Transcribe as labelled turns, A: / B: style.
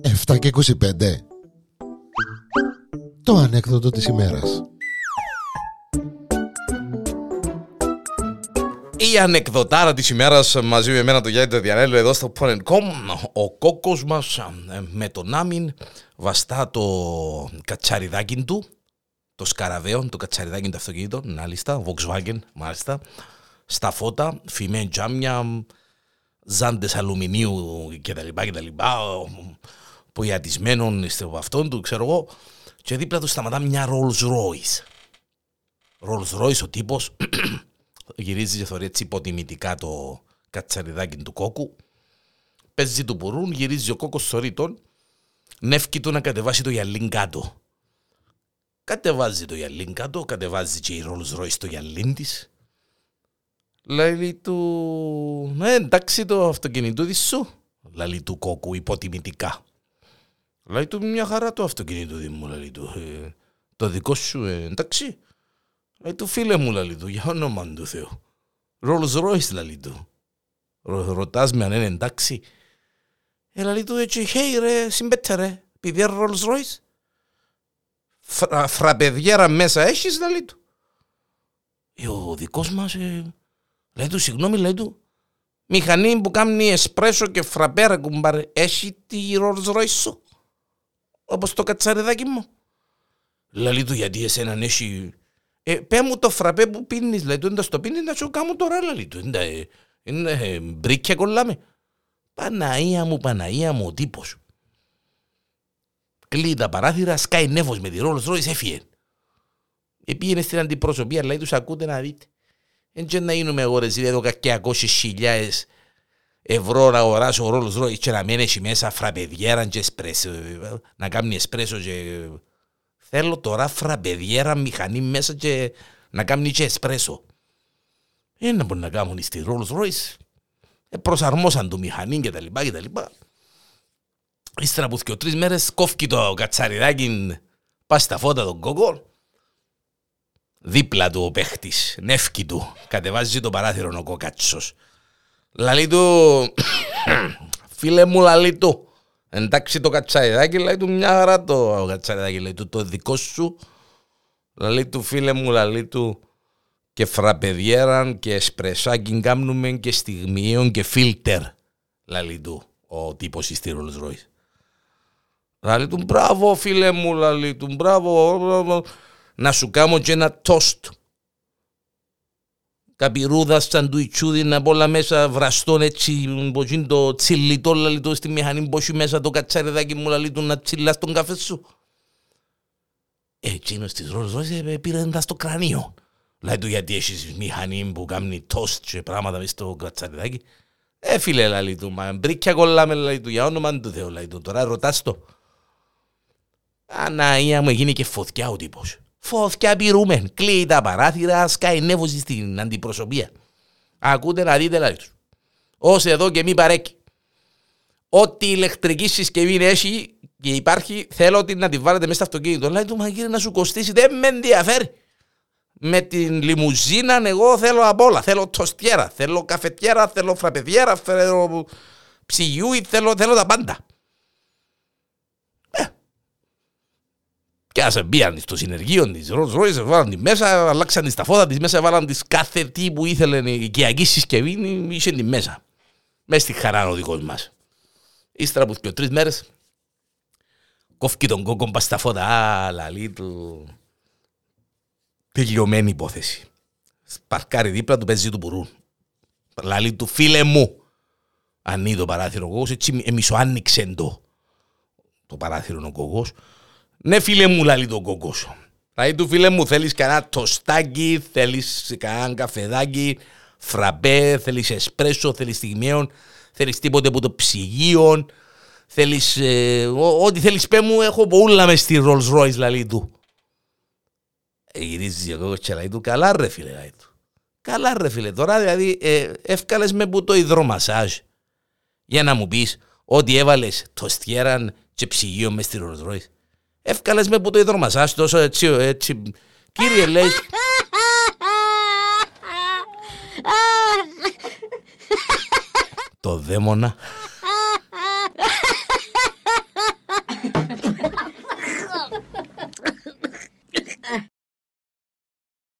A: Εφτά και 25 Το ανέκδοτο της ημέρας.
B: Η ανεκδοτάρα της ημέρας μαζί με εμένα το Γιάννη το Διανέλο εδώ στο Porn.com Ο κόκκος μας ε, με τον Άμιν βαστά το κατσαριδάκι του το σκαραβαίο, το κατσαριδάκι του αυτοκίνητο, μάλιστα, Volkswagen, μάλιστα, στα φώτα, φημέ τζάμια, ζάντες αλουμινίου κτλ. κτλ ποιατισμένων στο αυτόν του, ξέρω εγώ, και δίπλα του σταματά μια Rolls Royce. Rolls Royce ο τύπος γυρίζει και θεωρεί έτσι υποτιμητικά το κατσαριδάκι του κόκκου. Παίζει του πουρούν, γυρίζει ο κόκκος στο ρίτον, νεύκει του να κατεβάσει το γυαλίν κάτω. Κατεβάζει το γυαλίν κάτω, κατεβάζει και η Rolls Royce το γυαλίν της. Λέει του, ναι εντάξει το αυτοκινητούδι σου. Λέει του κόκκου υποτιμητικά. Λέει του μια χαρά το αυτοκίνητο μου, λέει του. Ε, το δικό σου, ε, εντάξει. Λέει του φίλε μου, λέει του, για όνομα του Θεού. Rolls Royce, λέει του. Ρωτάς με αν είναι εντάξει. Ε, λέει του, έτσι, hey ρε, συμπέτε ρε, επειδή είναι Rolls Royce. Φρα, φραπεδιέρα μέσα έχεις, λέει του. Ε, ο δικός μας, ε, λέει του, συγγνώμη, λέει του, μηχανή που κάνει εσπρέσο και φραπέρα κουμπάρε, έχει τη Rolls Royce σου όπως το κατσαρεδάκι μου. Λαλή του γιατί εσένα έχει... Ε, πέ μου το φραπέ που πίνεις, λέει του, το πίνεις να σου κάνω τώρα, λαλή του. Είναι, είναι ε, μπρίκια κολλάμε. Παναία μου, Παναία μου, ο τύπος. Κλεί τα παράθυρα, σκάει νεύος με τη ρόλος, ρόλος έφυγε. Επήγαινε στην αντιπροσωπεία, λέει τους ακούτε να δείτε. Έτσι να γίνουμε εγώ ρε εδώ κακιακόσες χιλιάες ευρώ να αγοράσω Rolls Royce και να μένει έχει μέσα φραπεδιέρα και εσπρέσο, να κάνει εσπρέσο και... Θέλω τώρα φραπεδιέρα μηχανή μέσα και να κάνει και εσπρέσο. Είναι μπορεί να κάνουν στη Rolls Royce. Ε, προσαρμόσαν το μηχανή και τα λοιπά και τα λοιπά. Ύστερα που και τρεις μέρες κόφκει το κατσαριδάκι πάει στα φώτα των κόκκων. Δίπλα του ο παίχτης, νεύκη του, κατεβάζει το παράθυρο ο κοκάτσος. Λαλή του, φίλε μου λαλή του, εντάξει το κατσαϊδάκι, λέει του μια χαρά το κατσαϊδάκι, λέει του το δικό σου. Λαλή του φίλε μου λαλή του και φραπεδιέραν και εσπρεσάκι κάνουμε και στιγμιαίων και φίλτερ. Λαλή του ο τύπος στη Rolls Royce. Λαλή του μπράβο φίλε μου λαλή του μπράβο να σου κάνω και ένα τόστ καπιρούδα σαντουιτσούδι να πολλά μέσα βραστών έτσι μποτσίν το τσιλιτό λαλί στη μηχανή μπότσι μέσα το κατσαρεδάκι μου λαλί του να τσιλάς τον καφέ σου. Εκείνος της Ρόλος Ρόλος πήρε τα στο κρανίο. Λέει του γιατί έχεις μηχανή που κάνει τόστ και πράγματα μέσα στο κατσαρεδάκι. Ε φίλε λαλί του, μα μπρίκια κολλάμε λαλί του, για όνομα του Θεού λαλί του, τώρα ρωτάς το. Αναία μου γίνει και φωτιά ο τύπος. Φωθιά πυρούμε, κλείει τα παράθυρα, σκάει νεύωση στην αντιπροσωπεία. Ακούτε να δείτε λάδι τους. Ως εδώ και μη παρέκει. Ό,τι ηλεκτρική συσκευή έχει και υπάρχει, θέλω ότι να τη βάλετε μέσα στο αυτοκίνητο. Λέει του, μα κύριε να σου κοστίσει, δεν με ενδιαφέρει. Με την λιμουζίνα εγώ θέλω απ' όλα. Θέλω τοστιέρα, θέλω καφετιέρα, θέλω φραπεδιέρα, θέλω ψυγιούι, θέλω, θέλω τα πάντα. Και άσε μπήκαν στο συνεργείο της Rolls Royce, βάλαν τη μέσα, αλλάξαν τη στα φώτα της μέσα, βάλαν της κάθε τι που ήθελε η οικιακή συσκευή, είχε τη μέσα. Μέσα στη χαρά ο δικός μας. Ύστερα που και τρεις μέρες, κόφηκε τον κόκκον πας στα φώτα, α, λαλί του. Τελειωμένη υπόθεση. Σπαρκάρει δίπλα του, παίζει του μπουρούν. Λαλί του, φίλε μου. Ανοίγει το παράθυρο ο κόκκος, έτσι άνοιξε το. Το παράθυρο ο κόκκος. Ναι φίλε μου λαλεί τον κόκκο σου. Δηλαδή του φίλε μου θέλεις κανένα τοστάκι, θέλεις κανένα καφεδάκι, φραπέ, θέλεις εσπρέσο, θέλεις στιγμιαίων, θέλεις τίποτε από το ψυγείο, θέλεις ε, ό,τι θέλεις πέ μου έχω πολλά μες στη Rolls Royce λαλεί του. Ε, γυρίζει ο κόκκος και λέει του καλά ρε φίλε λαλεί του. Καλά ρε φίλε τώρα δηλαδή ε, εύκαλες με που το υδρομασάζ για να μου πεις ότι έβαλες τοστιέραν και ψυγείο μες στη Rolls Royce. Εύκαλες με που το ίδρυμα σα, τόσο έτσι, έτσι. Κύριε, λέει. το δαίμονα.